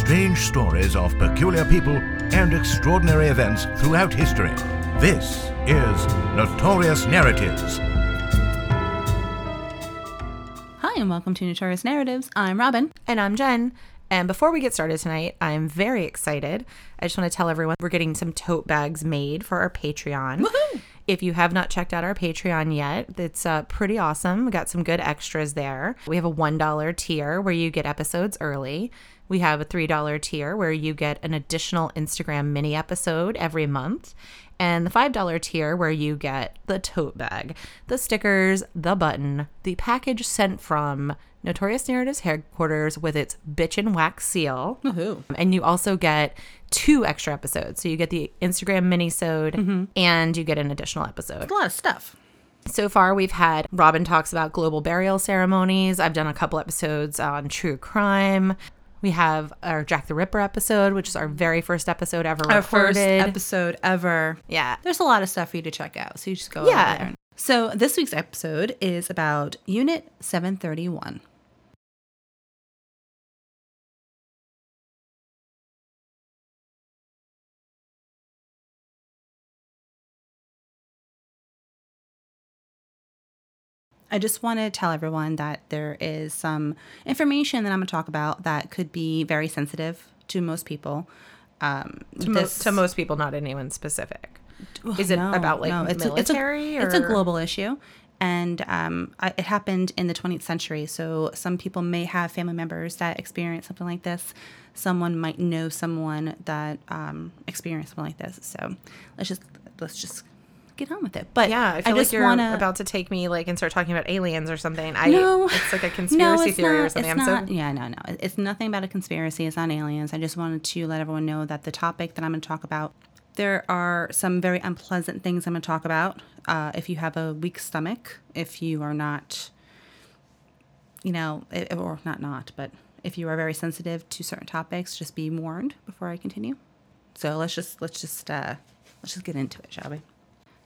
strange stories of peculiar people and extraordinary events throughout history. This is Notorious Narratives. Hi, and welcome to Notorious Narratives. I'm Robin. And I'm Jen. And before we get started tonight, I'm very excited. I just want to tell everyone we're getting some tote bags made for our Patreon. Woohoo! If you have not checked out our Patreon yet, it's uh, pretty awesome. We got some good extras there. We have a $1 tier where you get episodes early. We have a $3 tier where you get an additional Instagram mini episode every month. And the $5 tier where you get the tote bag, the stickers, the button, the package sent from Notorious Narratives headquarters with its bitch and wax seal. Woohoo. And you also get two extra episodes. So you get the Instagram mini-sode mm-hmm. and you get an additional episode. A lot of stuff. So far, we've had Robin talks about global burial ceremonies. I've done a couple episodes on true crime. We have our Jack the Ripper episode, which is our very first episode ever Our recorded. first episode ever. Yeah. There's a lot of stuff for you to check out, so you just go Yeah. over there. So this week's episode is about Unit 731. I just want to tell everyone that there is some information that I'm going to talk about that could be very sensitive to most people. Um, to, mo- to most people, not anyone specific. Is it No, about like no, it's a- military? it's, a, it's a global issue, and um, I, it happened in the 20th century. So some people may have family members that experience something like this. Someone might know someone that um, experienced something like this. So let's just let's just get on with it. But Yeah, I feel just like you're wanna, about to take me like and start talking about aliens or something. I No. it's like a No, conspiracy it's theory not, or something. It's I'm not, so yeah, no, no. It's nothing about a conspiracy. It's not aliens. I just wanted to let everyone know that the topic that I'm going to talk about, there are some very unpleasant things I'm going to talk about. Uh, if you have a weak stomach, if you are not, you know, i- or not not, but if you are very sensitive to certain topics, just be warned before I continue. So let's just let's just uh, let's just get into it, shall we?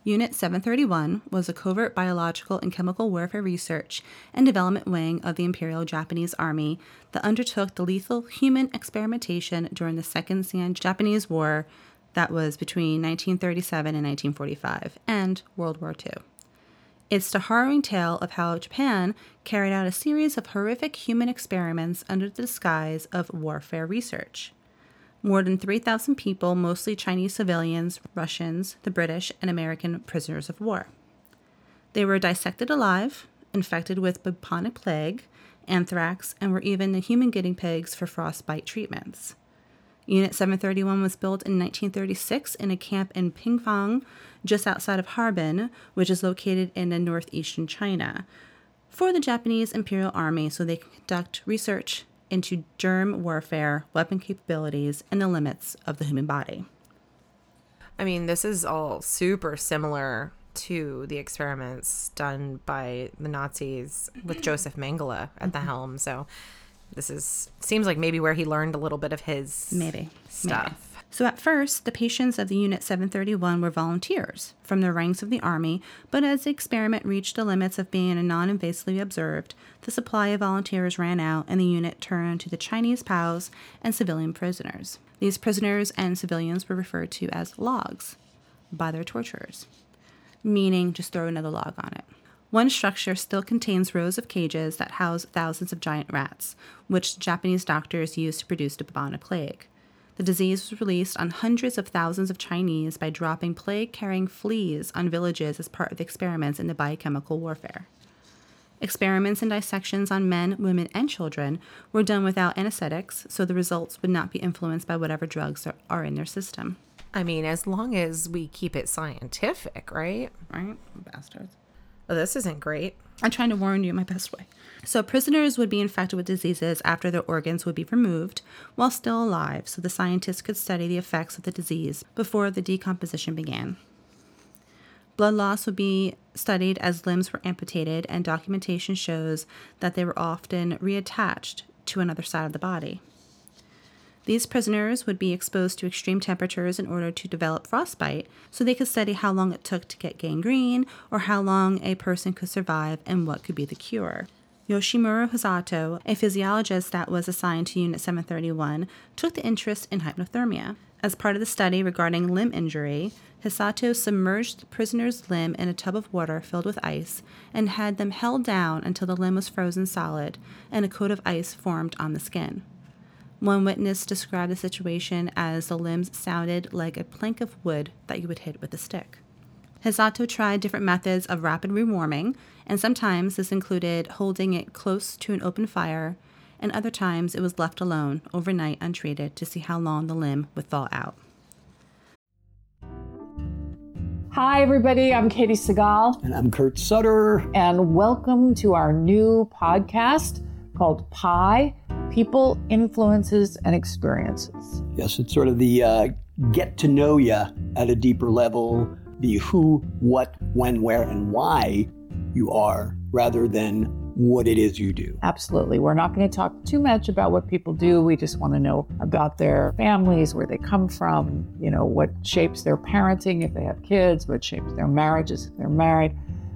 Unit 731 was a covert biological and chemical warfare research and development wing of the Imperial Japanese Army that undertook the lethal human experimentation during the Second Sino Japanese War that was between 1937 and 1945 and World War II. It's the harrowing tale of how Japan carried out a series of horrific human experiments under the disguise of warfare research. More than 3,000 people, mostly Chinese civilians, Russians, the British, and American prisoners of war. They were dissected alive, infected with bubonic plague, anthrax, and were even the human guinea pigs for frostbite treatments. Unit 731 was built in 1936 in a camp in Pingfang, just outside of Harbin, which is located in the northeastern China, for the Japanese Imperial Army so they can conduct research into germ warfare, weapon capabilities, and the limits of the human body. I mean, this is all super similar to the experiments done by the Nazis with Joseph Mengele at the mm-hmm. helm. So this is seems like maybe where he learned a little bit of his Maybe. stuff. Maybe. So at first, the patients of the Unit 731 were volunteers from the ranks of the Army, but as the experiment reached the limits of being non invasively observed, the supply of volunteers ran out and the unit turned to the Chinese POWs and civilian prisoners. These prisoners and civilians were referred to as logs by their torturers, meaning just throw another log on it. One structure still contains rows of cages that house thousands of giant rats, which Japanese doctors used to produce the bubonic plague. The disease was released on hundreds of thousands of Chinese by dropping plague carrying fleas on villages as part of experiments in the biochemical warfare. Experiments and dissections on men, women, and children were done without anesthetics, so the results would not be influenced by whatever drugs are, are in their system. I mean, as long as we keep it scientific, right? Right? Bastards. Oh, this isn't great. I'm trying to warn you my best way. So, prisoners would be infected with diseases after their organs would be removed while still alive, so the scientists could study the effects of the disease before the decomposition began. Blood loss would be studied as limbs were amputated, and documentation shows that they were often reattached to another side of the body. These prisoners would be exposed to extreme temperatures in order to develop frostbite, so they could study how long it took to get gangrene or how long a person could survive and what could be the cure. Yoshimura Hisato, a physiologist that was assigned to Unit 731, took the interest in hypothermia. As part of the study regarding limb injury, Hisato submerged the prisoner's limb in a tub of water filled with ice and had them held down until the limb was frozen solid and a coat of ice formed on the skin. One witness described the situation as the limbs sounded like a plank of wood that you would hit with a stick. Hisato tried different methods of rapid rewarming, and sometimes this included holding it close to an open fire, and other times it was left alone overnight untreated to see how long the limb would thaw out. Hi, everybody. I'm Katey Sagal. And I'm Kurt Sutter. And welcome to our new podcast called Pi People, Influences, and Experiences. Yes, it's sort of the uh, get to know you at a deeper level the who, what, when, where, and why you are rather than what it is you do. Absolutely. We're not going to talk too much about what people do. We just want to know about their families, where they come from, you know, what shapes their parenting if they have kids, what shapes their marriages if they're married.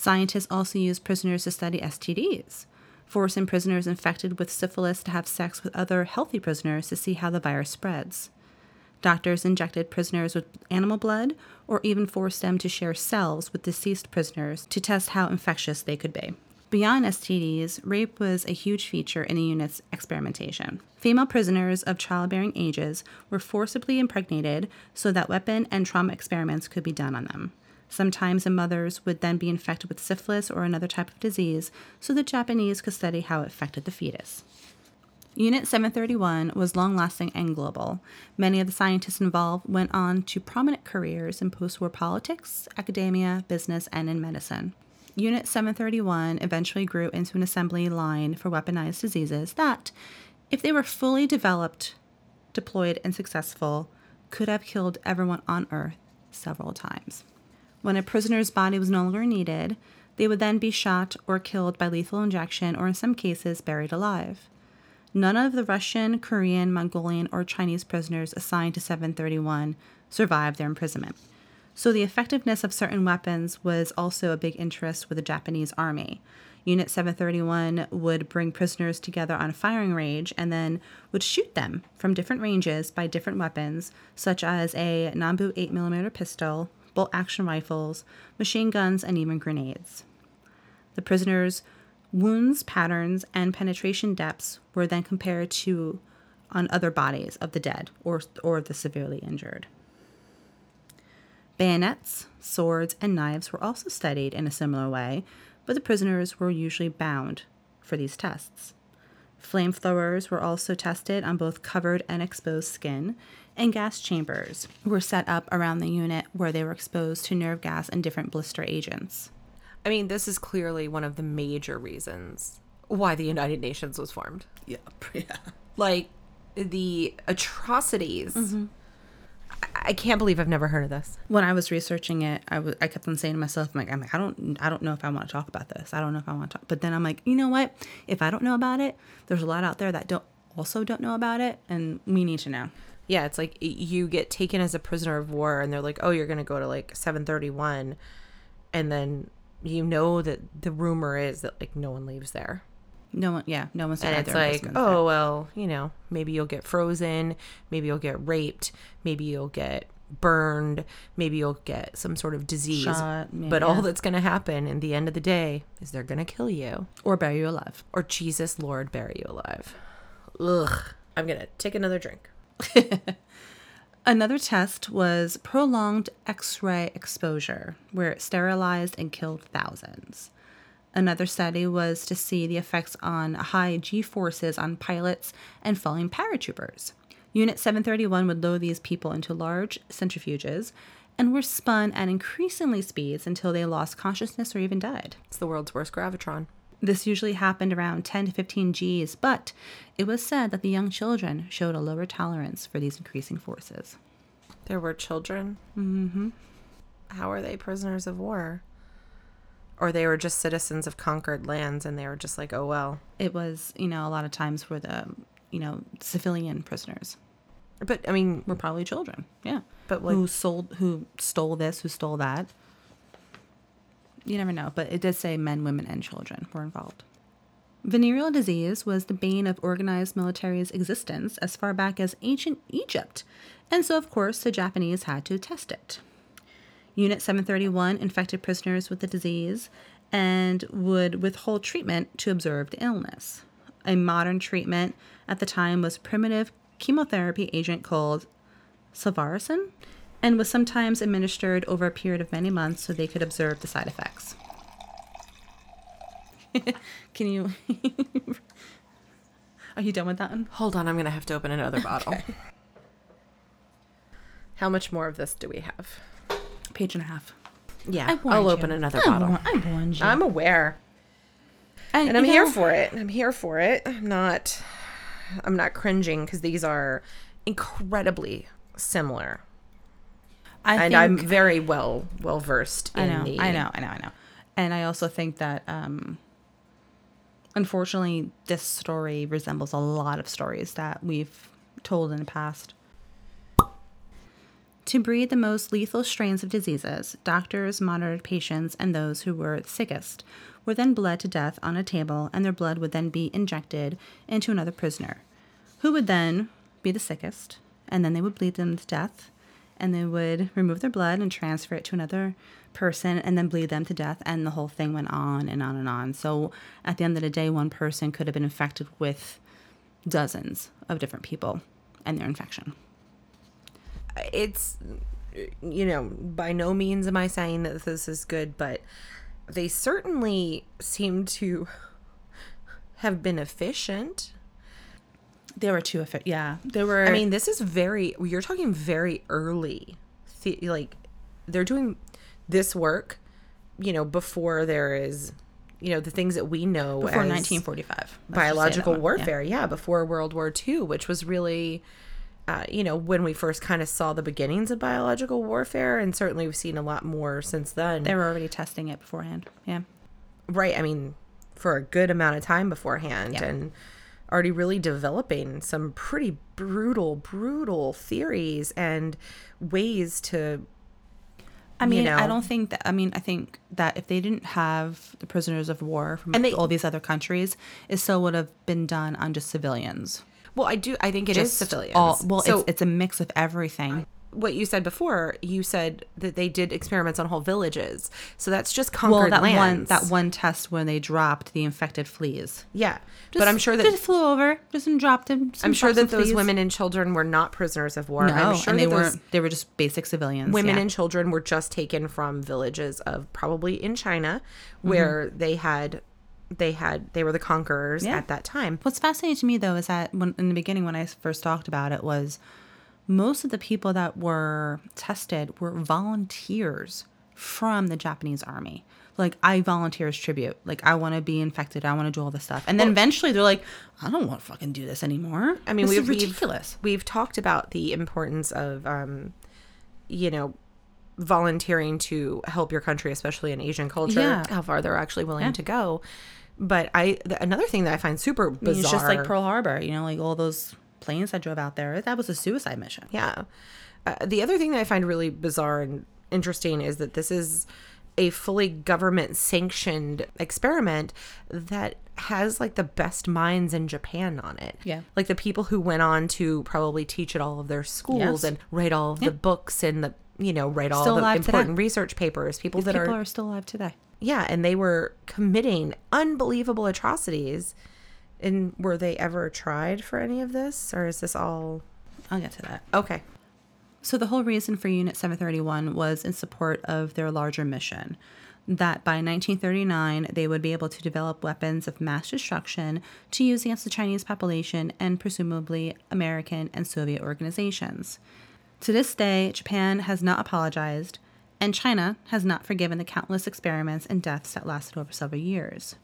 Scientists also use prisoners to study STDs, forcing prisoners infected with syphilis to have sex with other healthy prisoners to see how the virus spreads. Doctors injected prisoners with animal blood or even forced them to share cells with deceased prisoners to test how infectious they could be. Beyond STDs, rape was a huge feature in the unit's experimentation. Female prisoners of childbearing ages were forcibly impregnated so that weapon and trauma experiments could be done on them. Sometimes the mothers would then be infected with syphilis or another type of disease, so the Japanese could study how it affected the fetus. Unit 731 was long lasting and global. Many of the scientists involved went on to prominent careers in post war politics, academia, business, and in medicine. Unit 731 eventually grew into an assembly line for weaponized diseases that, if they were fully developed, deployed, and successful, could have killed everyone on Earth several times. When a prisoner's body was no longer needed, they would then be shot or killed by lethal injection or, in some cases, buried alive. None of the Russian, Korean, Mongolian, or Chinese prisoners assigned to 731 survived their imprisonment. So, the effectiveness of certain weapons was also a big interest with the Japanese army. Unit 731 would bring prisoners together on a firing range and then would shoot them from different ranges by different weapons, such as a Nambu 8mm pistol, bolt action rifles, machine guns, and even grenades. The prisoners' wounds patterns and penetration depths were then compared to on other bodies of the dead or, or the severely injured. Bayonets, swords, and knives were also studied in a similar way, but the prisoners were usually bound for these tests. Flamethrowers were also tested on both covered and exposed skin, and gas chambers were set up around the unit where they were exposed to nerve gas and different blister agents. I mean, this is clearly one of the major reasons why the United Nations was formed. Yeah. Yeah. Like the atrocities. Mm-hmm. I can't believe I've never heard of this. When I was researching it, I, w- I kept on saying to myself, I'm like, I'm like, I don't, I don't know if I want to talk about this. I don't know if I want to talk. But then I'm like, you know what? If I don't know about it, there's a lot out there that don't also don't know about it, and we need to know. Yeah, it's like you get taken as a prisoner of war, and they're like, oh, you're gonna go to like 731, and then you know that the rumor is that like no one leaves there. No one, yeah, no one's. And it's like, oh there. well, you know, maybe you'll get frozen, maybe you'll get raped, maybe you'll get burned, maybe you'll get some sort of disease. Shot, but yeah. all that's going to happen in the end of the day is they're going to kill you or bury you alive, or Jesus Lord bury you alive. Ugh, I'm gonna take another drink. Another test was prolonged X ray exposure, where it sterilized and killed thousands. Another study was to see the effects on high G forces on pilots and falling paratroopers. Unit 731 would load these people into large centrifuges and were spun at increasingly speeds until they lost consciousness or even died. It's the world's worst gravitron. This usually happened around 10 to 15 Gs, but it was said that the young children showed a lower tolerance for these increasing forces. There were children. Mm-hmm. How are they prisoners of war? Or they were just citizens of conquered lands and they were just like, oh well. It was, you know, a lot of times for the, you know, civilian prisoners But I mean, were probably children. Yeah. But, like- who sold, who stole this, who stole that. You never know, but it does say men, women, and children were involved. Venereal disease was the bane of organized military's existence as far back as ancient Egypt, and so, of course, the Japanese had to test it. Unit 731 infected prisoners with the disease and would withhold treatment to observe the illness. A modern treatment at the time was primitive chemotherapy agent called Salvarsan and was sometimes administered over a period of many months so they could observe the side effects. Can you? Are you done with that one? hold on, I'm going to have to open another bottle. How much more of this do we have? Page and a half. Yeah, I'll you. open another I bottle. I warned you. I'm aware. and I'm here know, for it. I'm here for it. I'm not I'm not cringing because these are incredibly similar. I and think, I'm very well well versed I know, the I know, I know, I know. And I also think that, um, unfortunately, this story resembles a lot of stories that we've told in the past. To breed the most lethal strains of diseases, doctors monitored patients and those who were sickest were then bled to death on a table, and their blood would then be injected into another prisoner, who would then be the sickest, and then they would bleed them to death, and they would remove their blood and transfer it to another person, and then bleed them to death, and the whole thing went on and on and on. So at the end of the day, one person could have been infected with dozens of different people and their infection. it's you know by no means am i saying that this is good but they certainly seem to have been efficient They were too efficient. Yeah, they were. i mean this is very you're talking very early the, like they're doing this work you know before there is you know the things that we know before as 1945. Let's just say that biological yeah. warfare yeah. before world war ii which was really uh, you know when we first kind of saw the beginnings of biological warfare and certainly we've seen a lot more since then They were already testing it beforehand. Yeah. right i mean for a good amount of time beforehand Yeah. and already really developing some pretty brutal brutal theories and ways to I mean, know. I don't think that. I mean, I think that if they didn't have the prisoners of war from And they- all these other countries, it still would have been done on just civilians. well i do i think it is Just civilians All, well, so it's, it's a mix of everything. What you said before you said that they did experiments on whole villages so that's just conquered Well, that one that one test when they dropped the infected fleas. yeah Just, but i'm sure that just flew over, just and dropped them. I'm sure that those women and children were not prisoners of war. No, I'm sure and they weren't. they were just basic civilians. women yeah. and children were just taken from villages of probably in China, Mm-hmm. where they had they had they were the conquerors Yeah. at that time. What's fascinating to me though is that when in the beginning when I first talked about it was most of the people that were tested were volunteers from the Japanese army. Like I volunteer as tribute. Like I want to be infected. I want to do all this stuff. And then eventually they're like, I don't want to fucking do this anymore. I mean, this we've, ridiculous. We've, we've talked about the importance of, um, you know, volunteering to help your country, especially in Asian culture. Yeah. How far they're actually willing to go. But I th- another thing that I find super bizarre. it's just like Pearl Harbor. You know, like all those planes that drove out there. That was a suicide mission. Yeah. Uh, the other thing that I find really bizarre and interesting is that this is a fully government sanctioned experiment that has like the best minds in Japan on it. Yeah. Like the people who went on to probably teach at all of their schools Yes. and write all of the books and the you know, write all Still the alive today. important research papers. People that People are, are still alive today. yeah, and they were committing unbelievable atrocities. And were they ever tried for any of this, or is this all I'll get to that. okay? So, the whole reason for Unit 731 was in support of their larger mission that by 1939 they would be able to develop weapons of mass destruction to use against the Chinese population and presumably American and Soviet organizations. To this day, Japan has not apologized, and China has not forgiven the countless experiments and deaths that lasted over several years.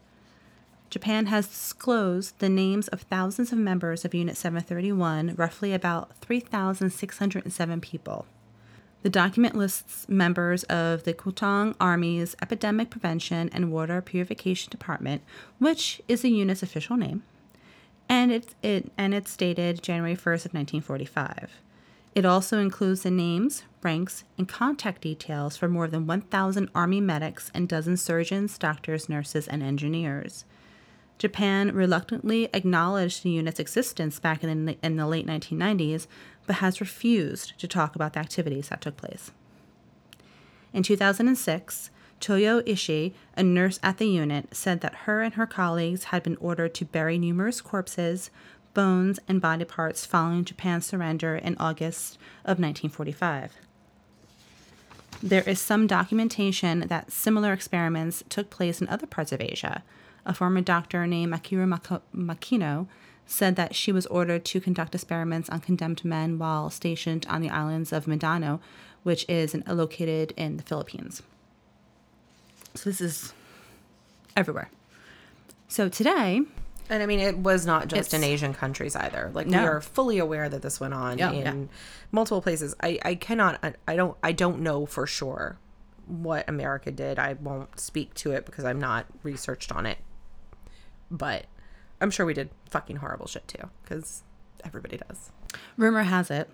Japan has disclosed the names of thousands of members of Unit 731, roughly about 3,607 people. The document lists members of the Kwantung Army's Epidemic Prevention and Water Purification Department, which is the unit's official name, and it, it and it's dated January 1st of 1945. It also includes the names, ranks, and contact details for more than 1,000 Army medics and dozens surgeons, doctors, nurses, and engineers. Japan reluctantly acknowledged the unit's existence back in the, in the late 1990s, but has refused to talk about the activities that took place. In 2006, Toyo Ishii, a nurse at the unit, said that her and her colleagues had been ordered to bury numerous corpses, bones, and body parts following Japan's surrender in August of 1945. There is some documentation that similar experiments took place in other parts of Asia, a former doctor named Akira Makino said that she was ordered to conduct experiments on condemned men while stationed on the islands of Mindanao, which is located in the Philippines. So this is everywhere. So today, and I mean, it was not just in Asian countries either. Like No. we are fully aware that this went on Yeah. in Yeah. multiple places. I, I cannot. I, I don't. I don't know for sure what America did. I won't speak to it because I'm not researched on it. But I'm sure we did fucking horrible shit too, because everybody does. rumor has it,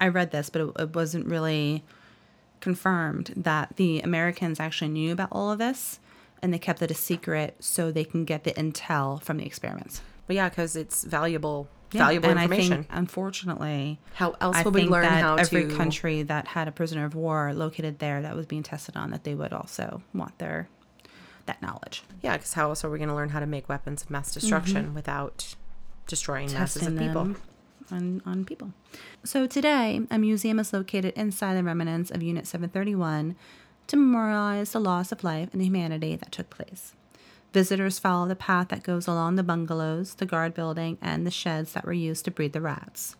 I read this, but it, it wasn't really confirmed that the Americans actually knew about all of this and they kept it a secret so they can get the intel from the experiments. But yeah, because it's valuable, Yeah, valuable and information. I think, unfortunately, How else will we learn that how every to country that had a prisoner of war located there that was being tested on that they would also want their that knowledge. Yeah, because how else are we going to learn how to make weapons of mass destruction without destroying masses of Mm-hmm. people? on, on people. So today, a museum is located inside the remnants of Unit 731 to memorialize the loss of life and humanity that took place. Visitors follow the path that goes along the bungalows, the guard building, and the sheds that were used to breed the rats.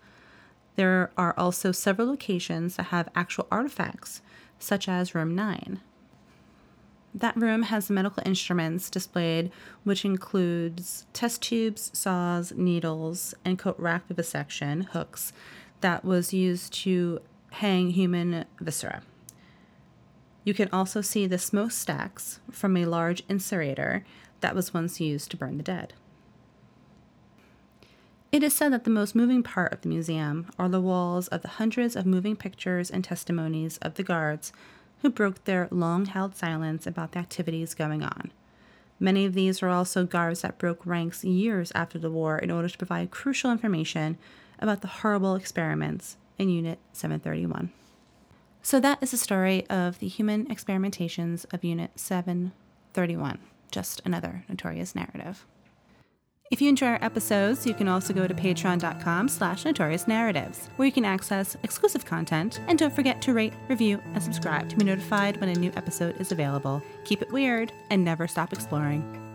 There are also several locations that have actual artifacts, such as Room 9. That room has medical instruments displayed, which includes test tubes, saws, needles, and coat rack vivisection hooks that was used to hang human viscera. You can also see the smokestacks from a large incinerator that was once used to burn the dead. It is said that the most moving part of the museum are the walls of the hundreds of moving pictures and testimonies of the guards who broke their long held silence about the activities going on. Many of these were also guards that broke ranks years after the war in order to provide crucial information about the horrible experiments in Unit 731. So, that is the story of the human experimentations of Unit 731, just another notorious narrative. If you enjoy our episodes, you can also go to patreon.com slash notorious narratives, where you can access exclusive content. And don't forget to rate, review, and subscribe to be notified when a new episode is available. Keep it weird and never stop exploring.